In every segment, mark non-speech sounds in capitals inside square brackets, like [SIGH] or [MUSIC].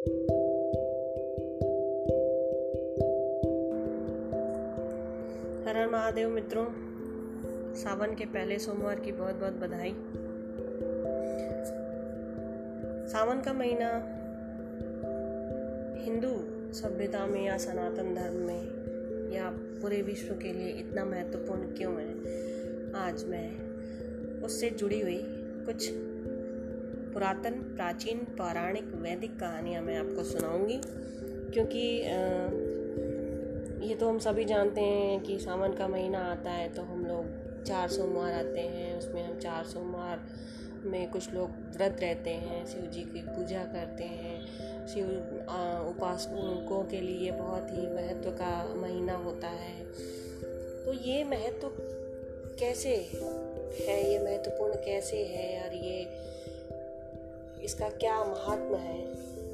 हर महादेव मित्रों, सावन के पहले सोमवार की बहुत बहुत बधाई। सावन का महीना हिंदू सभ्यता में या सनातन धर्म में या पूरे विश्व के लिए इतना महत्वपूर्ण क्यों है? आज मैं उससे जुड़ी हुई कुछ पुरातन, प्राचीन, पौराणिक, वैदिक कहानियाँ मैं आपको सुनाऊँगी। क्योंकि ये तो हम सभी जानते हैं कि सावन का महीना आता है तो हम लोग चार सोमवार आते हैं, उसमें हम चार सोमवार में कुछ लोग व्रत रहते हैं, शिव जी की पूजा करते हैं। शिव उपासकों के लिए बहुत ही महत्व का महीना होता है। तो ये महत्व कैसे है? ये महत्वपूर्ण कैसे है? और ये इसका क्या महात्मा है,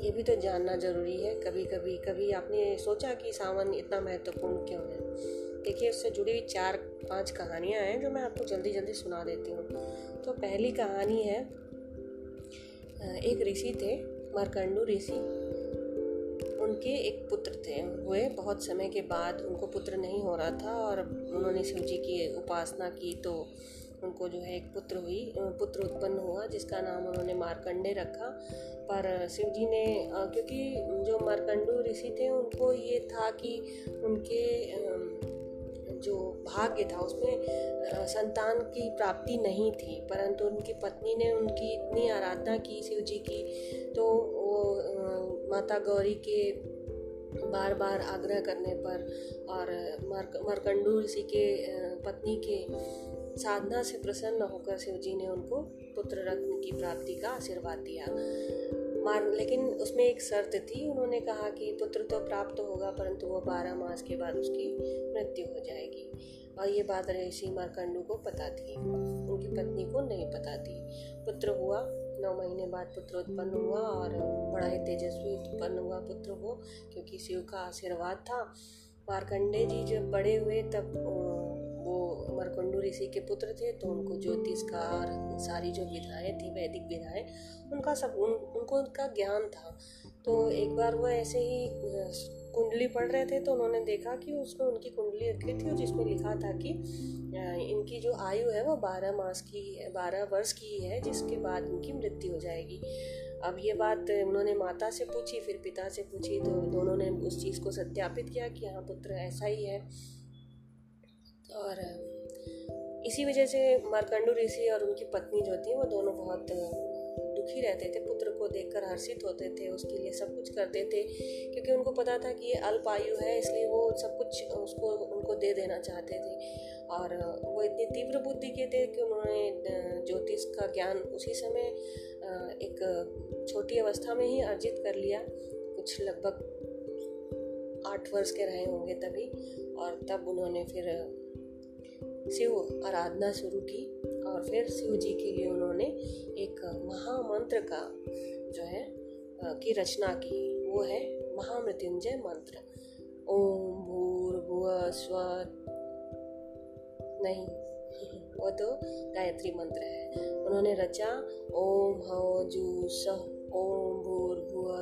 ये भी तो जानना ज़रूरी है। कभी कभी कभी आपने सोचा कि सावन इतना महत्वपूर्ण क्यों है? देखिए, उससे जुड़ी हुई चार, पाँच कहानियाँ हैं जो मैं आपको जल्दी जल्दी सुना देती हूँ। तो पहली कहानी है एक ऋषि थे, मरकंडू ऋषि। उनके एक पुत्र थे, हुए बहुत समय के बाद उनको पुत्र नहीं हो रहा था और उन्होंने शिव जी की उपासना की तो उनको जो है एक पुत्र हुई पुत्र उत्पन्न हुआ, जिसका नाम उन्होंने मारकंडे रखा। पर शिव जी ने क्योंकि जो मारकंडू ऋषि थे, उनको ये था कि उनके जो भाग्य था, उसमें संतान की प्राप्ति नहीं थी। परंतु उनकी पत्नी ने उनकी इतनी आराधना की शिव जी की तो वो माता गौरी के बार बार आग्रह करने पर और मारकंडू ऋषि के पत्नी के साधना से प्रसन्न होकर शिव जी ने उनको पुत्र रत्न की प्राप्ति का आशीर्वाद दिया। मार, लेकिन उसमें एक शर्त थी। उन्होंने कहा कि पुत्र तो प्राप्त होगा, परंतु वह बारह मास के बाद उसकी मृत्यु हो जाएगी। और ये बात ऋषि मारकंडू को पता थी। उनकी पत्नी को नहीं पता थी। पुत्र हुआ, नौ महीने बाद पुत्र उत्पन्न हुआ और बड़ा ही तेजस्वी उत्पन्न हुआ पुत्र को क्योंकि शिव का आशीर्वाद था। मारकंडे जी जब बड़े हुए तब मरकुंडू ऋषि के पुत्र थे तो उनको ज्योतिष का और सारी जो विधाएँ थी, वैदिक विधाएँ, उनका सब, उन, उनको उनका ज्ञान था। तो एक बार वो ऐसे ही कुंडली पढ़ रहे थे तो उन्होंने देखा कि उसमें उनकी कुंडली रखी थी और जिसमें लिखा था कि इनकी जो आयु है वो बारह मास की, बारह वर्ष की ही है, जिसके बाद इनकी मृत्यु हो जाएगी। अब ये बात उन्होंने माता से पूछी, फिर पिता से पूछी तो दोनों ने उस चीज़ को सत्यापित किया कि हाँ पुत्र ऐसा ही है। और इसी वजह से मारकंडू ऋषि और उनकी पत्नी जो थी, वो दोनों बहुत दुखी रहते थे, पुत्र को देखकर हर्षित होते थे, उसके लिए सब कुछ करते थे, क्योंकि उनको पता था कि ये अल्प आयु है, इसलिए वो सब कुछ उसको, उनको दे देना चाहते थे। और, वो इतनी तीव्र बुद्धि के थे कि उन्होंने ज्योतिष का ज्ञान उसी समय एक छोटी अवस्था में ही अर्जित कर लिया। कुछ लगभग आठ वर्ष के रहे होंगे तभी, और तब उन्होंने फिर शिव आराधना शुरू की और फिर शिव जी के लिए उन्होंने एक महामंत्र का जो है की रचना की। वो है महामृत्युंजय मंत्र। ओम भूर्भुव स्व नहीं, [LAUGHS] वो तो गायत्री मंत्र है। उन्होंने रचा, ओम ह जू सह ओम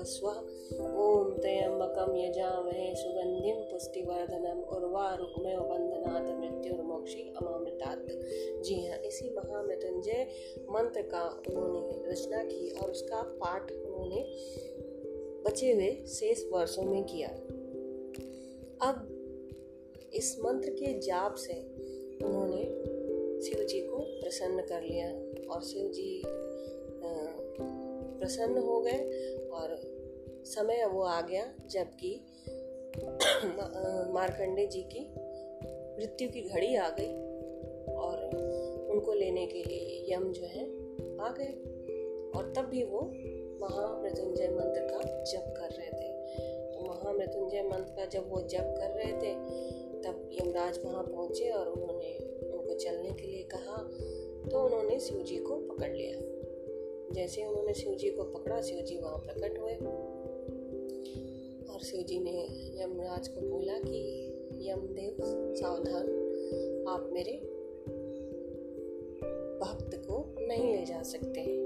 स्व ओम त्र्यंबकम यजामहे सुगंधिम पुष्टिवर्धनम उर्वारुकमेव बंधनात् मृत्युर्मोक्षी अमामृतात्। जी हाँ इसी महामृत्युंजय मंत्र का उन्होंने रचना की और उसका पाठ उन्होंने बचे हुए शेष वर्षों में किया। अब इस मंत्र के जाप से उन्होंने शिव जी को प्रसन्न कर लिया और शिव जी प्रसन्न हो गए और समय वो आ गया जबकि [CLEARS THROAT] मार्कंडे जी की मृत्यु की घड़ी आ गई और उनको लेने के लिए यम जो है, आ गए। और तब भी वो महामृत्युंजय मंत्र का जप कर रहे थे। तो महामृत्युंजय मंत्र का जब वो जप कर रहे थे, तब यमराज वहाँ पहुँचे और उन्होंने उनको चलने के लिए कहा। तो उन्होंने शिव जी को पकड़ लिया। जैसे उन्होंने शिव जी को पकड़ा शिव जी वहाँ प्रकट हुए। और शिव जी ने यमराज को बोला कि, यमदेव, सावधान, आप मेरे भक्त को नहीं ले जा सकते। बोले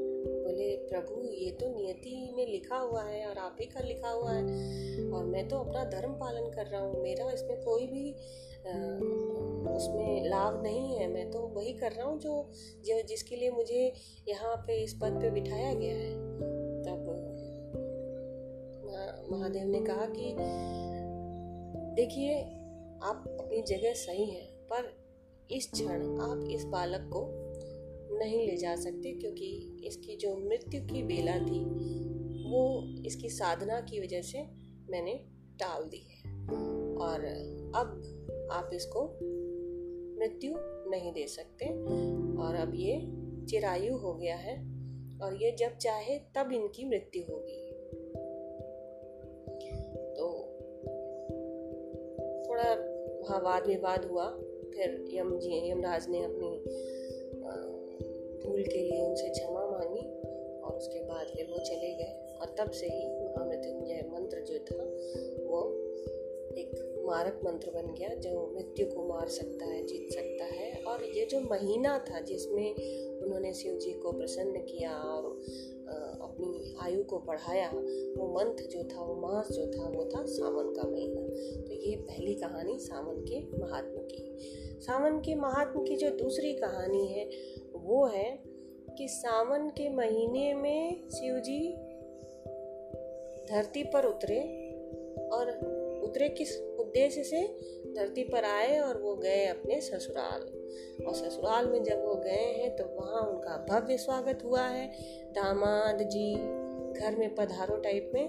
प्रभु ये तो नियति में लिखा हुआ है और आप ही का लिखा हुआ है। और मैं तो अपना धर्म पालन कर रहा हूँ। मेरा इसमें कोई भी आ, उसमें लाभ नहीं है। मैं तो वही कर रहा हूँ जो जो जिसके लिए मुझे यहाँ पे इस पद पे बिठाया गया है। तब महादेव ने कहा कि देखिए आप अपनी जगह सही हैं पर इस क्षण आप इस बालक को नहीं ले जा सकते क्योंकि इसकी जो मृत्यु की बेला थी, वो इसकी साधना की वजह से मैंने टाल दी है। और अब आप इसको मृत्यु नहीं दे सकते। और अब ये चिरायु हो गया है और ये जब चाहे तब इनकी मृत्यु होगी। तो थोड़ा वहाँ वाद विवाद हुआ, फिर यम जी यमराज ने अपनी भूल के लिए उनसे क्षमा मांगी और उसके बाद फिर वो चले गए। और तब से ही महामृत्युंजय मंत्र जो था, वो एक मारक मंत्र बन गया जो मृत्यु को मार सकता है, जीत सकता है। और ये जो महीना था जिसमें उन्होंने शिव जी को प्रसन्न किया और अपनी आयु को बढ़ाया, वो मंथ जो था, वो मास जो था, वो था सावन का महीना। तो ये पहली कहानी सावन के महात्म की। सावन के महात्म की जो दूसरी कहानी है, वो है कि सावन के महीने में शिव जी धरती पर उतरे और उतरे किस उद्देश्य से? धरती पर आए और वो गए अपने ससुराल। और ससुराल में जब वो गए हैं तो वहाँ उनका भव्य स्वागत हुआ है। दामाद जी घर में पधारो टाइप में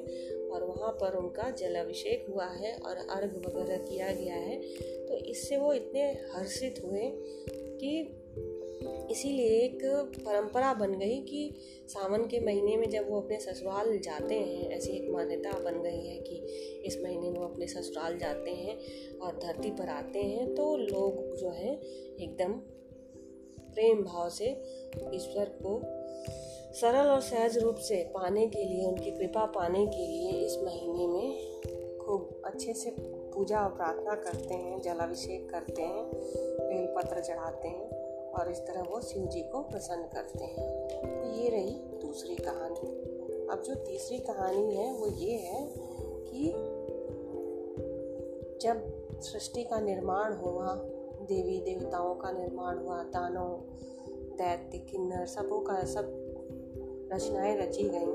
और वहाँ पर उनका जल अभिषेक हुआ है और अर्घ वगैरह किया गया है। तो इससे वो इतने हर्षित हुए कि इसीलिए एक परंपरा बन गई कि सावन के महीने में जब वो अपने ससुराल जाते हैं, ऐसी एक मान्यता बन गई है कि इस महीने में वो अपने ससुराल जाते हैं और धरती पर आते हैं तो लोग जो है एकदम प्रेम भाव से ईश्वर को सरल और सहज रूप से पाने के लिए, उनकी कृपा पाने के लिए इस महीने में खूब अच्छे से पूजा और प्रार्थना करते हैं, जलाभिषेक करते हैं, बेलपत्र चढ़ाते हैं। और इस तरह वो शिव जी को प्रसन्न करते हैं। तो ये रही दूसरी कहानी। अब जो तीसरी कहानी है, वो ये है कि जब सृष्टि का निर्माण हुआ, देवी देवताओं का निर्माण हुआ दानव दैत्य, किन्नर, सबों का, सब रचनाएँ रची गई,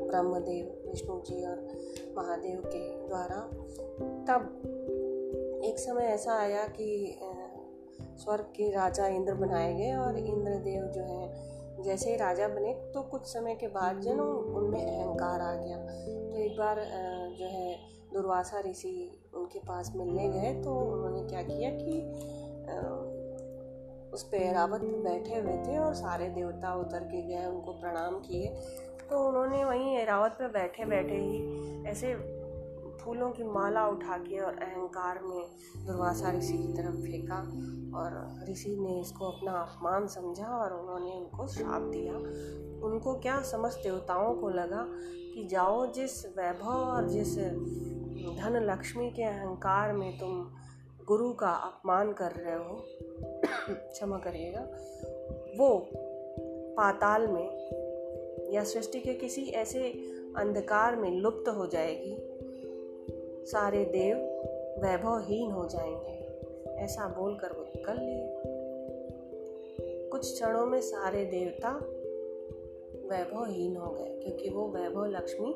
ब्रह्मदेव, विष्णु जी और महादेव के द्वारा, तब एक समय ऐसा आया कि स्वर्ग के राजा इंद्र बनाए गए और इंद्रदेव जो है, जैसे ही राजा बने तो कुछ समय के बाद जो ना, उनमें अहंकार आ गया। तो एक बार जो है, दुर्वासा ऋषि उनके पास मिलने गए तो उन्होंने क्या किया कि उस पर एरावत बैठे हुए थे और सारे देवता उतर के गए, उनको प्रणाम किए। तो उन्होंने वहीं एरावत पर बैठे बैठे ही ऐसे फूलों की माला उठा के और अहंकार में दुर्वासा ऋषि की तरफ़ फेंका और ऋषि ने इसको अपना अपमान समझा और उन्होंने उनको श्राप दिया। उनको क्या समस्त देवताओं को लगा कि जाओ जिस वैभव और जिस धन लक्ष्मी के अहंकार में तुम गुरु का अपमान कर रहे हो, [COUGHS] क्षमा करिएगा, वो पाताल में या सृष्टि के किसी ऐसे अंधकार में लुप्त हो जाएगी। सारे देव वैभवहीन हो जाएँगे, ऐसा बोलकर वो निकल लिए। कुछ क्षणों में सारे देवता वैभवहीन हो गए, क्योंकि वो वैभव लक्ष्मी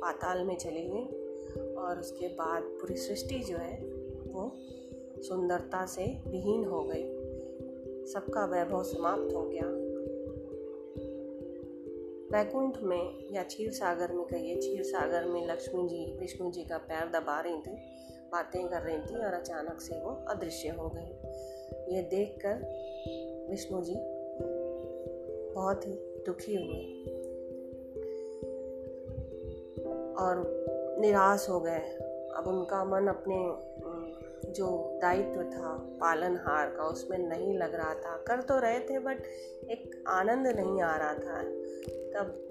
पाताल में चली गई और उसके बाद पूरी सृष्टि जो है वो सुंदरता से विहीन हो गई। सबका वैभव समाप्त हो गया। वैकुंठ में या क्षीर सागर में कहिए, क्षीर सागर में लक्ष्मी जी, विष्णु जी का पैर दबा रही थी, बातें कर रही थी और अचानक से वो अदृश्य हो गई। ये देखकर विष्णु जी बहुत ही दुखी हुए और निराश हो गए। अब उनका मन अपने जो दायित्व था, पालनहार का, उसमें नहीं लग रहा था। कर तो रहे थे, बट एक आनंद नहीं आ रहा था। तब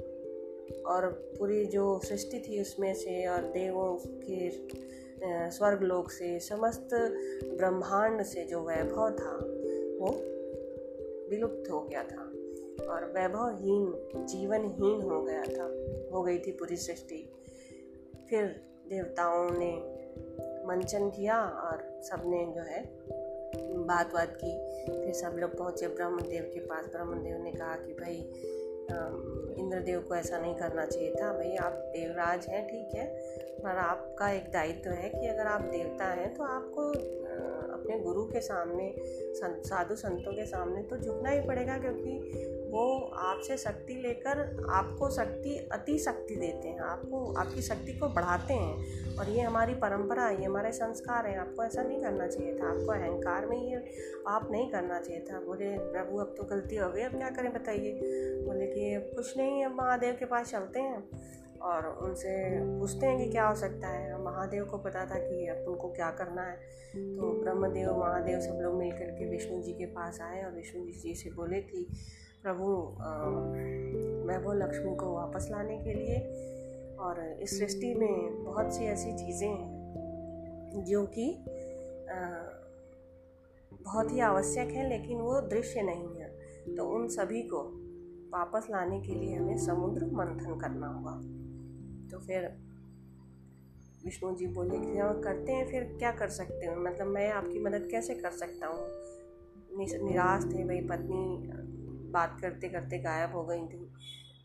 और पूरी जो सृष्टि थी उसमें से और देवों के स्वर्ग लोक से, समस्त ब्रह्मांड से जो वैभव था, वो विलुप्त हो गया था। और वैभवहीन, जीवनहीन हो गया था, हो गई थी पूरी सृष्टि। फिर देवताओं ने मंचन किया और सबने जो है बात बात की। फिर सब लोग पहुँचे ब्रह्मदेव के पास। ब्रह्मदेव ने कहा कि भाई इंद्रदेव को ऐसा नहीं करना चाहिए था। भाई, आप देवराज हैं, ठीक है, पर आपका एक दायित्व है कि अगर आप देवता हैं तो आपको अपने गुरु के सामने साधु संतों के सामने तो झुकना ही पड़ेगा, क्योंकि वो आपसे शक्ति लेकर आपको शक्ति, अति शक्ति देते हैं। आपको, आपकी शक्ति को बढ़ाते हैं। और ये हमारी परंपरा है, ये हमारे संस्कार हैं। आपको ऐसा नहीं करना चाहिए था। आपको अहंकार में ये आप नहीं करना चाहिए था। बोले, प्रभु, अब तो गलती हो गई। अब क्या करें, बताइए? बोले कि, कुछ नहीं अब महादेव के पास चलते हैं। और उनसे पूछते हैं कि क्या हो सकता है। महादेव को पता था कि अब उनको क्या करना है। तो ब्रह्मदेव, महादेव सब लोग मिल करके विष्णु जी के पास आए और विष्णु जी से बोले कि प्रभु वैभव लक्ष्मी को वापस लाने के लिए और इस सृष्टि में बहुत सी ऐसी चीज़ें हैं जो कि बहुत ही आवश्यक है, लेकिन वो दृश्य नहीं है। तो उन सभी को वापस लाने के लिए हमें समुद्र मंथन करना होगा। तो फिर विष्णु जी बोले कि हाँ करते हैं, फिर क्या कर सकते हो? मतलब मैं आपकी मदद कैसे कर सकता हूँ? निराश थे भाई पत्नी बात करते करते गायब हो गई थी।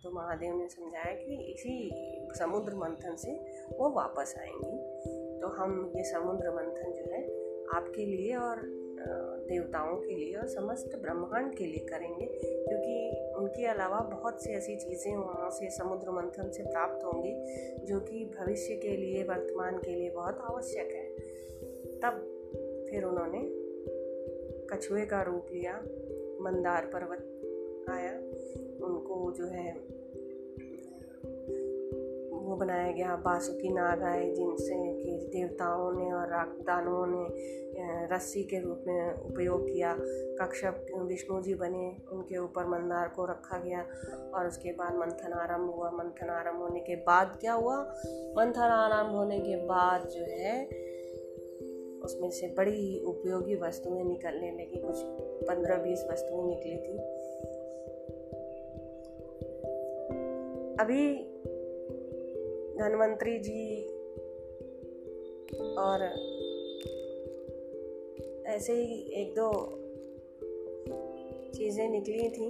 तो महादेव ने समझाया कि इसी समुद्र मंथन से वो वापस आएँगी। तो हम ये समुद्र मंथन जो है आपके लिए और देवताओं के लिए और समस्त ब्रह्मांड के लिए करेंगे। क्योंकि उनके अलावा बहुत सी ऐसी चीज़ें वहाँ से समुद्र मंथन से प्राप्त होंगी, जो कि भविष्य के लिए, वर्तमान के लिए बहुत आवश्यक है। तब फिर उन्होंने कछुए का रूप लिया, मंदार पर्वत आया उनको जो है, वो बनाया गया बासुकी नाग आए, जिनसे कि देवताओं ने और दानवों ने रस्सी के रूप में उपयोग किया। कक्षप विष्णु जी बने, उनके ऊपर मंदार को रखा गया और उसके बाद मंथन आरंभ हुआ। मंथन आरंभ होने के बाद क्या हुआ? मंथन आरंभ होने के बाद जो है, उसमें से बड़ी उपयोगी वस्तुएँ निकलने लगी। कुछ पंद्रह बीस वस्तुएँ निकली थी। अभी धनवंतरी जी और ऐसे ही एक दो चीज़ें निकली थी।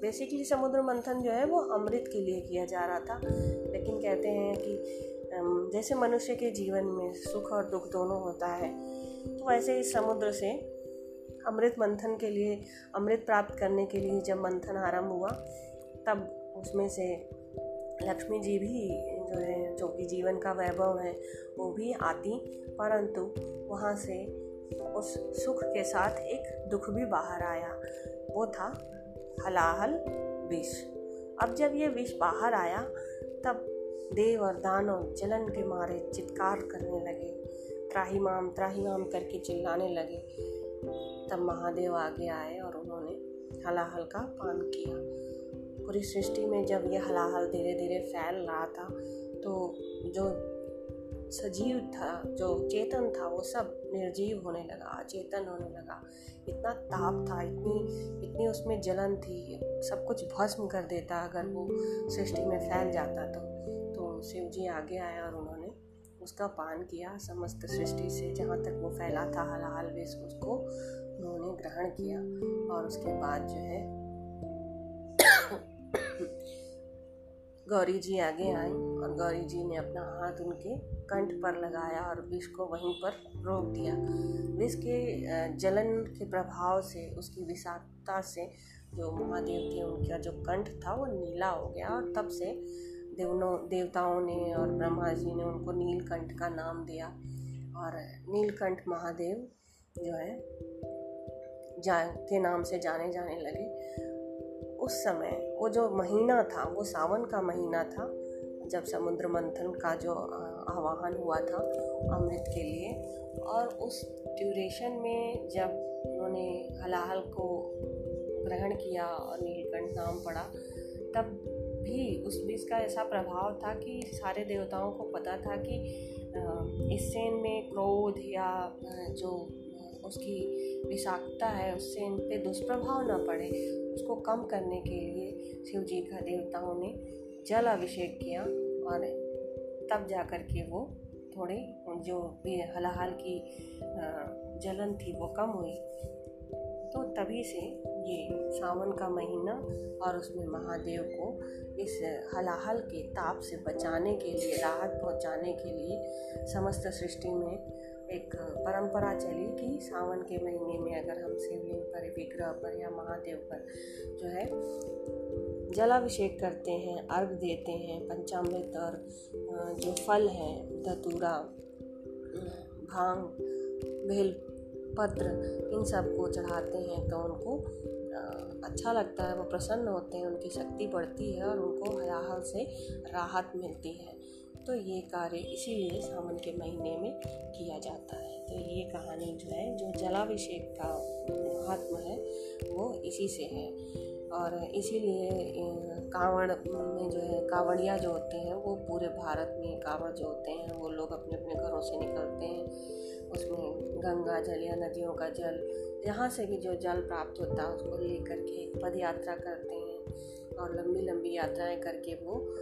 बेसिकली समुद्र मंथन जो है वो अमृत के लिए किया जा रहा था। लेकिन कहते हैं कि जैसे मनुष्य के जीवन में सुख और दुख दोनों होता है तो वैसे ही समुद्र से अमृत मंथन के लिए, अमृत प्राप्त करने के लिए जब मंथन आरंभ हुआ, तब उसमें से लक्ष्मी जी भी जो है, जो कि जीवन का वैभव है, वो भी आती। परंतु वहाँ से उस सुख के साथ एक दुख भी बाहर आया। वो था हलाहल विष। अब जब ये विष बाहर आया, तब देव और दानव जलन के मारे चित्कार करने लगे। त्राही माम त्राही माम करके चिल्लाने लगे। तब महादेव आगे आए और उन्होंने हलाहल का पान किया। पूरी सृष्टि में जब यह हलाहल धीरे धीरे फैल रहा था तो जो सजीव था, जो चेतन था, वो सब निर्जीव होने लगा, अचेतन होने लगा। इतना ताप था, इतनी इतनी उसमें जलन थी, सब कुछ भस्म कर देता अगर वो सृष्टि में फैल जाता तो। तो शिव जी आगे आए और उन्होंने उसका पान किया, समस्त सृष्टि से जहाँ तक वो फैला था हलाल विष उसको उन्होंने ग्रहण किया और उसके बाद जो है गौरी जी आगे आई और गौरी जी ने अपना हाथ उनके कंठ पर लगाया और विष को वहीं पर रोक दिया। विष के जलन के प्रभाव से, उसकी विषाक्तता से जो महादेव थे, उनका जो कंठ था, वो नीला हो गया और तब से देवनों, देवताओं ने और ब्रह्मा जी ने उनको नीलकंठ का नाम दिया। और नीलकंठ महादेव जो है, जा, के नाम से जाने जाने लगे। उस समय वो जो महीना था, वो सावन का महीना था, जब समुद्र मंथन का जो आवाहन हुआ था अमृत के लिए। और उस ड्यूरेशन में जब उन्होंने हलाहल को ग्रहण किया और नीलकंठ नाम पड़ा, तब भी उस बीच का ऐसा प्रभाव था कि सारे देवताओं को पता था कि इस सेन में क्रोध या जो उसकी विषाक्तता है, उससे इन पे दुष्प्रभाव न पड़े। उसको कम करने के लिए शिव जी का देवताओं ने जल अभिषेक किया और तब जा कर के वो थोड़ी, जो भी हलाहल की जलन थी वो कम हुई। तो तभी से ये सावन का महीना और उसमें महादेव को इस हलाहल के ताप से बचाने के लिए, राहत पहुँचाने के लिए समस्त सृष्टि में एक परंपरा चली कि सावन के महीने में अगर हम शिवलिंग पर, विग्रह पर या महादेव पर जो है, जलाभिषेक करते हैं, अर्घ देते हैं, पंचामृत और जो फल हैं, धतूरा, भाँग बेल पत्र, इन सबको चढ़ाते हैं तो उनको अच्छा लगता है, वो प्रसन्न होते हैं, उनकी शक्ति बढ़ती है और उनको हयाहल से राहत मिलती है। तो ये कार्य इसीलिए सावन के महीने में किया जाता है। तो ये कहानी जो है, जो जलाभिषेक का महत्व है, वो इसी से है। और इसीलिए कांवड़ में जो है, कांवड़िया जो होते हैं, वो पूरे भारत में कांवड़ जो होते हैं, वो लोग अपने अपने घरों से निकलते हैं। उसमें गंगा जल या नदियों का जल जहाँ से भी जो जल प्राप्त होता है, उसको ले करके पद यात्रा करते हैं। और लंबी लंबी यात्राएँ करके वो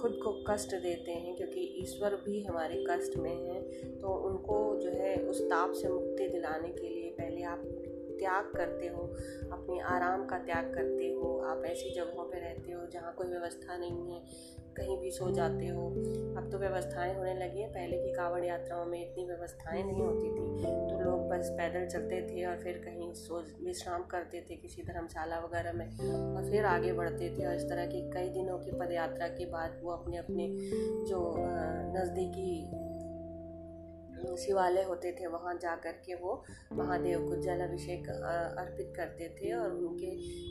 खुद को कष्ट देते हैं क्योंकि ईश्वर भी हमारे कष्ट में हैं तो उनको जो है उस ताप से मुक्ति दिलाने के लिए पहले आप त्याग करते हो, अपने आराम का त्याग करते हो, आप ऐसी जगहों पे रहते हो जहाँ कोई व्यवस्था नहीं है, कहीं भी सो जाते हो। अब तो व्यवस्थाएँ होने लगी हैं, पहले की कावड़ यात्राओं में इतनी व्यवस्थाएँ नहीं होती थी तो लोग बस पैदल चलते थे और फिर कहीं सो, विश्राम करते थे किसी धर्मशाला वगैरह में और फिर आगे बढ़ते थे। और इस तरह की कई दिनों की पदयात्रा के बाद वो अपने अपने जो नज़दीकी शिवालय होते थे, वहाँ जा कर के वो महादेव को जल अभिषेक अर्पित करते थे और उनके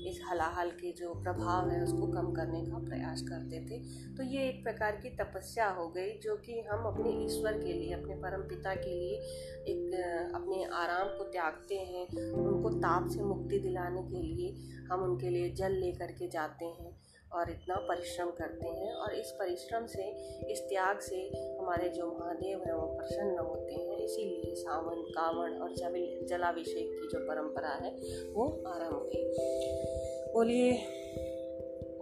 इस हलाहल के जो प्रभाव है उसको कम करने का प्रयास करते थे। तो ये एक प्रकार की तपस्या हो गई, जो कि हम अपने ईश्वर के लिए, अपने परम पिता के लिए एक, अपने आराम को त्यागते हैं, उनको ताप से मुक्ति दिलाने के लिए हम उनके लिए जल लेकर के जाते हैं। और इतना परिश्रम करते हैं और इस परिश्रम से, इस त्याग से हमारे जो महादेव हैं वो प्रसन्न होते हैं। इसीलिए सावन कावण और जलाभिषेक की जो परंपरा है, वो आरंभ हुई। बोलिए,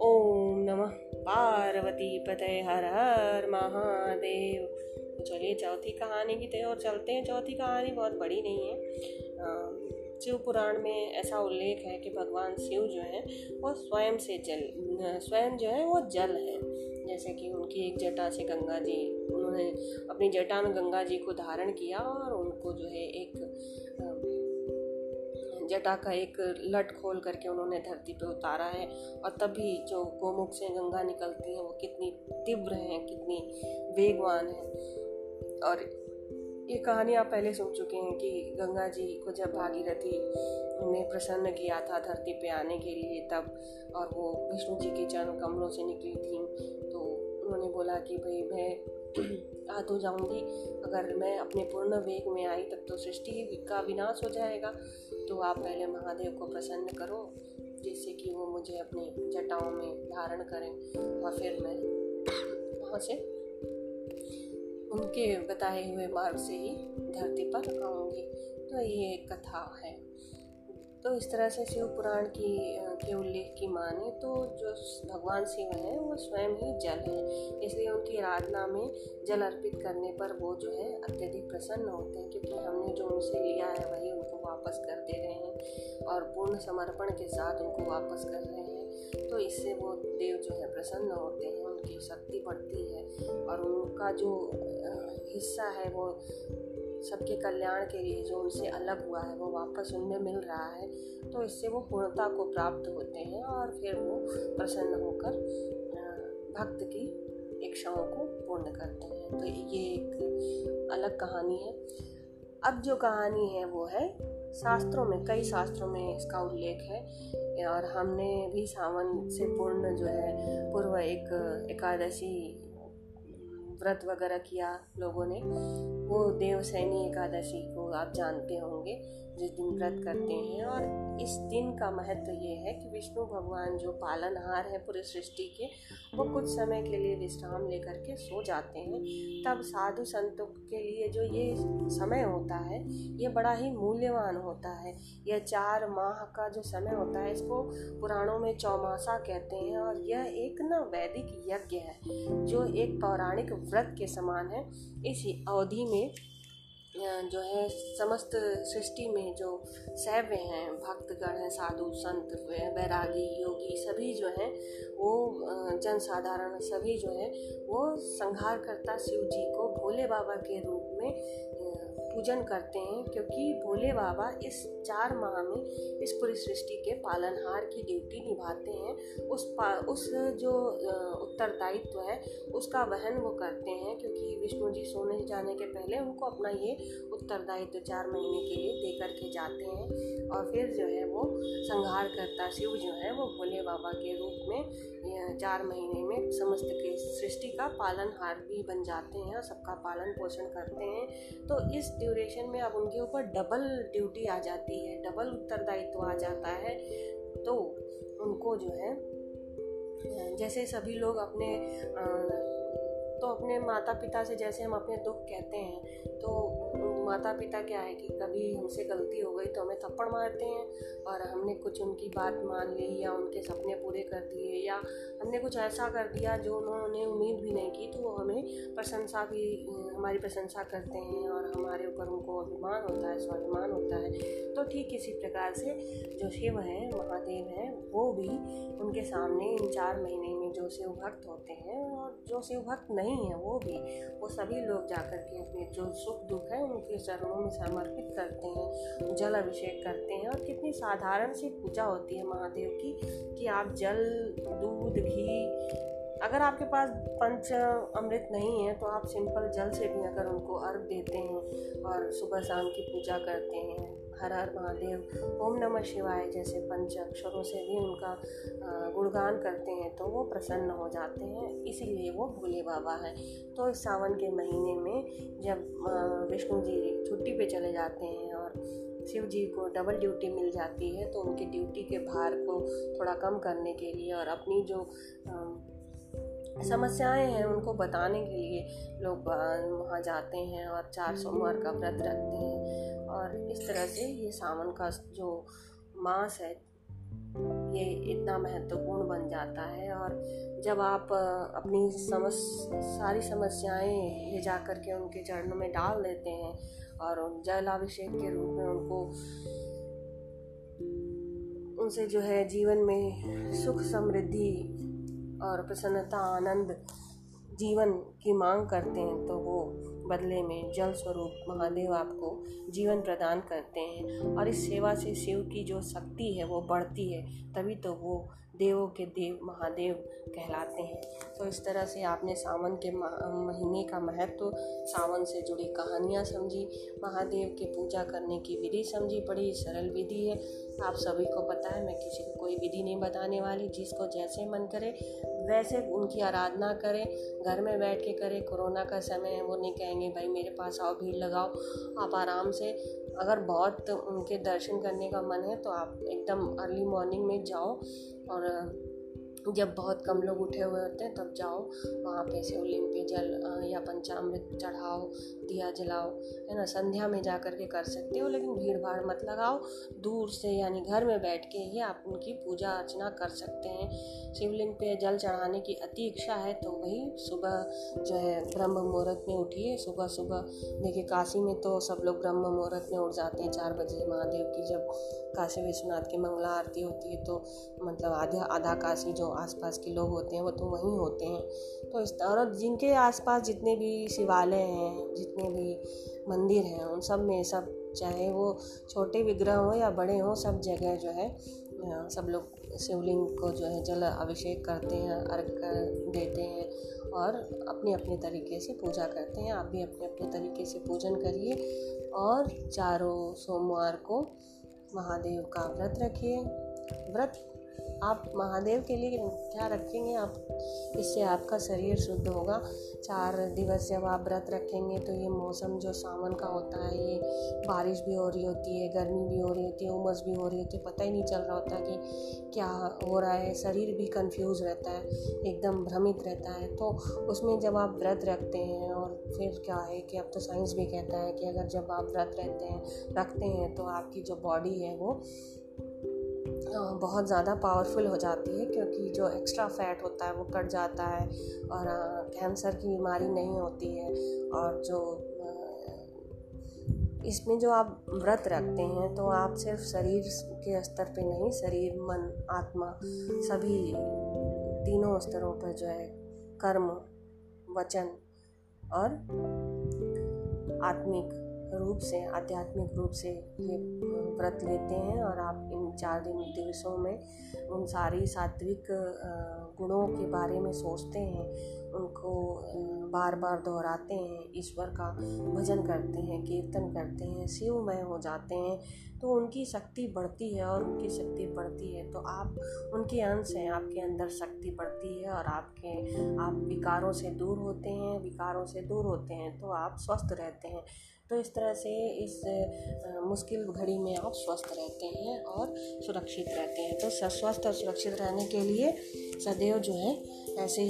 ओम नमः। पार्वती पते हर हर महादेव। तो चलिए, चौथी कहानी की तरह और चलते हैं। चौथी कहानी बहुत बड़ी नहीं है। शिव पुराण में ऐसा उल्लेख है कि भगवान शिव जो है, वो स्वयं से जल स्वयं जो है, वो जल है। जैसे कि उनकी एक जटा से गंगा जी, उन्होंने अपनी जटा में गंगा जी को धारण किया और उनको जो है एक जटा का एक लट खोल करके उन्होंने धरती पे उतारा है। और तभी जो गोमुख से गंगा निकलती है, वो कितनी तीव्र हैं, कितनी वेगवान है। और ये कहानी आप पहले सुन चुके हैं कि गंगा जी को जब भागीरथी ने प्रसन्न किया था धरती पे आने के लिए तब, और वो विष्णु जी के चरण कमलों से निकली थी तो उन्होंने बोला कि भाई मैं [CLEARS THROAT] आ तो जाऊँगी। अगर मैं अपने पूर्ण वेग में आई, तब तो सृष्टि का विनाश हो जाएगा। तो आप पहले महादेव को प्रसन्न करो, जिससे कि वो मुझे अपनी जटाओं में धारण करें, और फिर मैं वहाँ से उनके बताए हुए मार्ग से ही धरती पर आऊँगी। तो ये एक कथा है। तो इस तरह से शिव पुराण की के उल्लेख की माने तो जो भगवान शिव हैं, वो स्वयं ही जल हैं। इसलिए उनकी आराधना में जल अर्पित करने पर वो जो है अत्यधिक प्रसन्न होते हैं, क्योंकि हमने जो उनसे लिया है, वही उनको वापस कर दे रहे हैं और पूर्ण समर्पण के साथ उनको वापस कर रहे हैं। तो इससे वो देव जो है प्रसन्न होते हैं, उनकी शक्ति बढ़ती है और उनका जो हिस्सा है वो सबके कल्याण के लिए जो उनसे अलग हुआ है, वो वापस उनमें मिल रहा है तो इससे वो पूर्णता को प्राप्त होते हैं और फिर वो प्रसन्न होकर भक्त की इच्छाओं को पूर्ण करते हैं। तो ये एक अलग कहानी है। अब जो कहानी है वो है शास्त्रों में, कई शास्त्रों में इसका उल्लेख है। और हमने भी सावन से पूर्ण जो है, पूर्व एक एकादशी व्रत वगैरह किया लोगों ने। वो देवसैनी एकादशी को आप जानते होंगे, जिस दिन व्रत करते हैं। और इस दिन का महत्व ये है कि विष्णु भगवान जो पालनहार है पूरे सृष्टि के, वो कुछ समय के लिए विश्राम लेकर के सो जाते हैं। तब साधु संतों के लिए जो ये समय होता है, ये बड़ा ही मूल्यवान होता है। यह चार माह का जो समय होता है, इसको पुराणों में चौमासा कहते हैं। और यह एक ना वैदिक यज्ञ है, जो एक पौराणिक व्रत के समान है। इस अवधि में जो है, समस्त सृष्टि में जो सैव्य हैं, भक्तगण हैं, साधु, संत बैरागी योगी सभी जो हैं, वो जन साधारण सभी जो हैं, वो संहार करता शिव जी को भोले बाबा के रूप में पूजन करते हैं, क्योंकि भोले बाबा इस चार माह में इस पूरी सृष्टि के पालनहार की ड्यूटी निभाते हैं। उस पा, उस जो उत्तरदायित्व है, उसका वहन वो करते हैं, क्योंकि विष्णु जी सोने जाने के पहले उनको अपना ये उत्तरदायित्व चार महीने के लिए दे करके जाते हैं। और फिर जो है वो संहार करता शिव जो है वो भोले बाबा के रूप में चार महीने में समस्त के सृष्टि का पालन हार भी बन जाते हैं और सबका पालन पोषण करते हैं। तो इस ड्यूरेशन में अब उनके ऊपर डबल ड्यूटी आ जाती है डबल उत्तरदायित्व आ जाता है। तो उनको जो है जैसे सभी लोग अपने तो अपने माता पिता से जैसे हम अपने दुख कहते हैं तो माता पिता क्या है कि कभी हमसे गलती हो गई तो हमें थप्पड़ मारते हैं और हमने कुछ उनकी बात मान ली या उनके सपने पूरे कर दिए या हमने कुछ ऐसा कर दिया जो उन्होंने उम्मीद भी नहीं की तो वो हमें प्रशंसा भी, हमारी प्रशंसा करते हैं और हमारे ऊपर उनको अभिमान होता है, स्वाभिमान होता है। तो ठीक इसी प्रकार से जो शिव हैं, महादेव हैं, वो भी उनके सामने इन चार महीने में जो शिव भक्त होते हैं और जो शिव भक्त नहीं है, वो भी। वो सभी लोग जाकर के अपने जो सुख दुख है, उनके चरणों में समर्पित करते हैं, जल अभिषेक करते हैं। और कितनी साधारण सी पूजा होती है महादेव की, कि आप जल, दूध, घी, अगर आपके पास पंच अमृत नहीं है तो आप सिंपल जल से भी अगर उनको अर्घ देते हैं और सुबह शाम की पूजा करते हैं। हर हर महादेव ओम नमः शिवाय जैसे पंच अक्षरों से भी उनका गुणगान करते हैं तो वो प्रसन्न हो जाते हैं, इसीलिए वो भोले बाबा हैं। तो इस सावन के महीने में जब विष्णु जी छुट्टी पे चले जाते हैं और शिव जी को डबल ड्यूटी मिल जाती है तो उनकी ड्यूटी के भार को थोड़ा कम करने के लिए और अपनी जो समस्याएँ हैं उनको बताने के लिए लोग वहाँ जाते हैं और चार सोमवार का व्रत रखते हैं। और इस तरह से ये सावन का जो मास है, ये इतना महत्वपूर्ण बन जाता है। और जब आप अपनी समस, सारी समस्याएँ ले जा कर के उनके चरणों में डाल देते हैं और उन जलाभिषेक के रूप में उनको उनसे जो है जीवन में सुख समृद्धि और प्रसन्नता, आनंद, जीवन की मांग करते हैं तो वो बदले में जल स्वरूप महादेव आपको जीवन प्रदान करते हैं। और इस सेवा से शिव की जो शक्ति है, वो बढ़ती है, तभी तो वो देवों के देव, महादेव कहलाते हैं। तो इस तरह से आपने सावन के महीने का महत्व, सावन से जुड़ी कहानियाँ समझी, महादेव की पूजा करने की विधि समझी, बड़ी सरल विधि है। आप सभी को पता है, मैं किसी को कोई विधि नहीं बताने वाली, जिसको जैसे मन करे, वैसे उनकी आराधना करें, घर में बैठ के करें, कोरोना का समय है, वो नहीं कहेंगे, भाई मेरे पास आओ, भीड़ लगाओ, आप आराम से अगर बहुत उनके दर्शन करने का मन है तो आप एकदम अर्ली मॉर्निंग में जाओ और जब बहुत कम लोग उठे हुए होते हैं, तब जाओ वहाँ पे शिवलिंग पे जल या पंचामृत चढ़ाओ, दिया जलाओ, है ना? संध्या में जा कर के कर सकते हो, लेकिन भीड़ भाड़ मत लगाओ। दूर से, यानी घर में बैठ के ही आप उनकी पूजा अर्चना कर सकते हैं। शिवलिंग पे जल चढ़ाने की अति इच्छा है तो वही सुबह जो है ब्रह्म मुहूर्त में उठिए। सुबह सुबह देखिए काशी में तो सब लोग ब्रह्म मुहूर्त में उठ जाते हैं। चार बजे महादेव की जब काशी विश्वनाथ की मंगला आरती होती है तो मतलब आधा आधा काशी जो आसपास के लोग होते हैं, वो तो वहीं होते हैं। तो इस और जिनके आसपास जितने भी शिवालय हैं, जितने भी मंदिर हैं, उन सब में सब चाहे वो छोटे विग्रह हों या बड़े हों, सब जगह जो है सब लोग शिवलिंग को जो है जल अभिषेक करते हैं, अर्घ देते हैं और अपने अपने तरीके से पूजा करते हैं। आप भी अपने अपने तरीके से पूजन करिए और चारों सोमवार को महादेव का व्रत रखिए। व्रत आप महादेव के लिए क्या रखेंगे? आप, इससे आपका शरीर शुद्ध होगा। चार दिवस जब आप व्रत रखेंगे तो ये मौसम जो सावन का होता है, ये बारिश भी हो रही होती है, गर्मी भी हो रही होती है, उमस भी हो रही होती है, पता ही नहीं चल रहा होता कि क्या हो रहा है। शरीर भी कंफ्यूज रहता है, एकदम भ्रमित रहता है। तो उसमें जब आप व्रत रखते हैं और फिर क्या है कि अब तो साइंस भी कहता है कि अगर जब आप व्रत रहते हैं, रखते हैं तो आपकी जो बॉडी है वो बहुत ज़्यादा पावरफुल हो जाती है क्योंकि जो एक्स्ट्रा फैट होता है वो कट जाता है और कैंसर की बीमारी नहीं होती है और जो इसमें जो आप व्रत रखते हैं तो आप सिर्फ़ शरीर के स्तर पे नहीं, शरीर, मन, आत्मा सभी तीनों स्तरों पर जो है कर्म, वचन और आत्मिक रूप से, आध्यात्मिक रूप से ये व्रत लेते हैं और आप इन चार दिन दिवसों में उन सारी सात्विक गुणों के बारे में सोचते हैं, उनको बार बार दोहराते हैं, ईश्वर का भजन करते हैं, कीर्तन करते हैं, शिवमय हो जाते हैं तो उनकी शक्ति बढ़ती है और उनकी शक्ति बढ़ती है तो आप उनके अंश हैं, आपके अंदर शक्ति बढ़ती है और आपके, आप विकारों से दूर होते हैं, विकारों से दूर होते हैं तो आप स्वस्थ रहते हैं। तो इस तरह से इस मुश्किल घड़ी में आप स्वस्थ रहते हैं और सुरक्षित रहते हैं। तो स्वस्थ और सुरक्षित रहने के लिए सदैव जो है ऐसे ही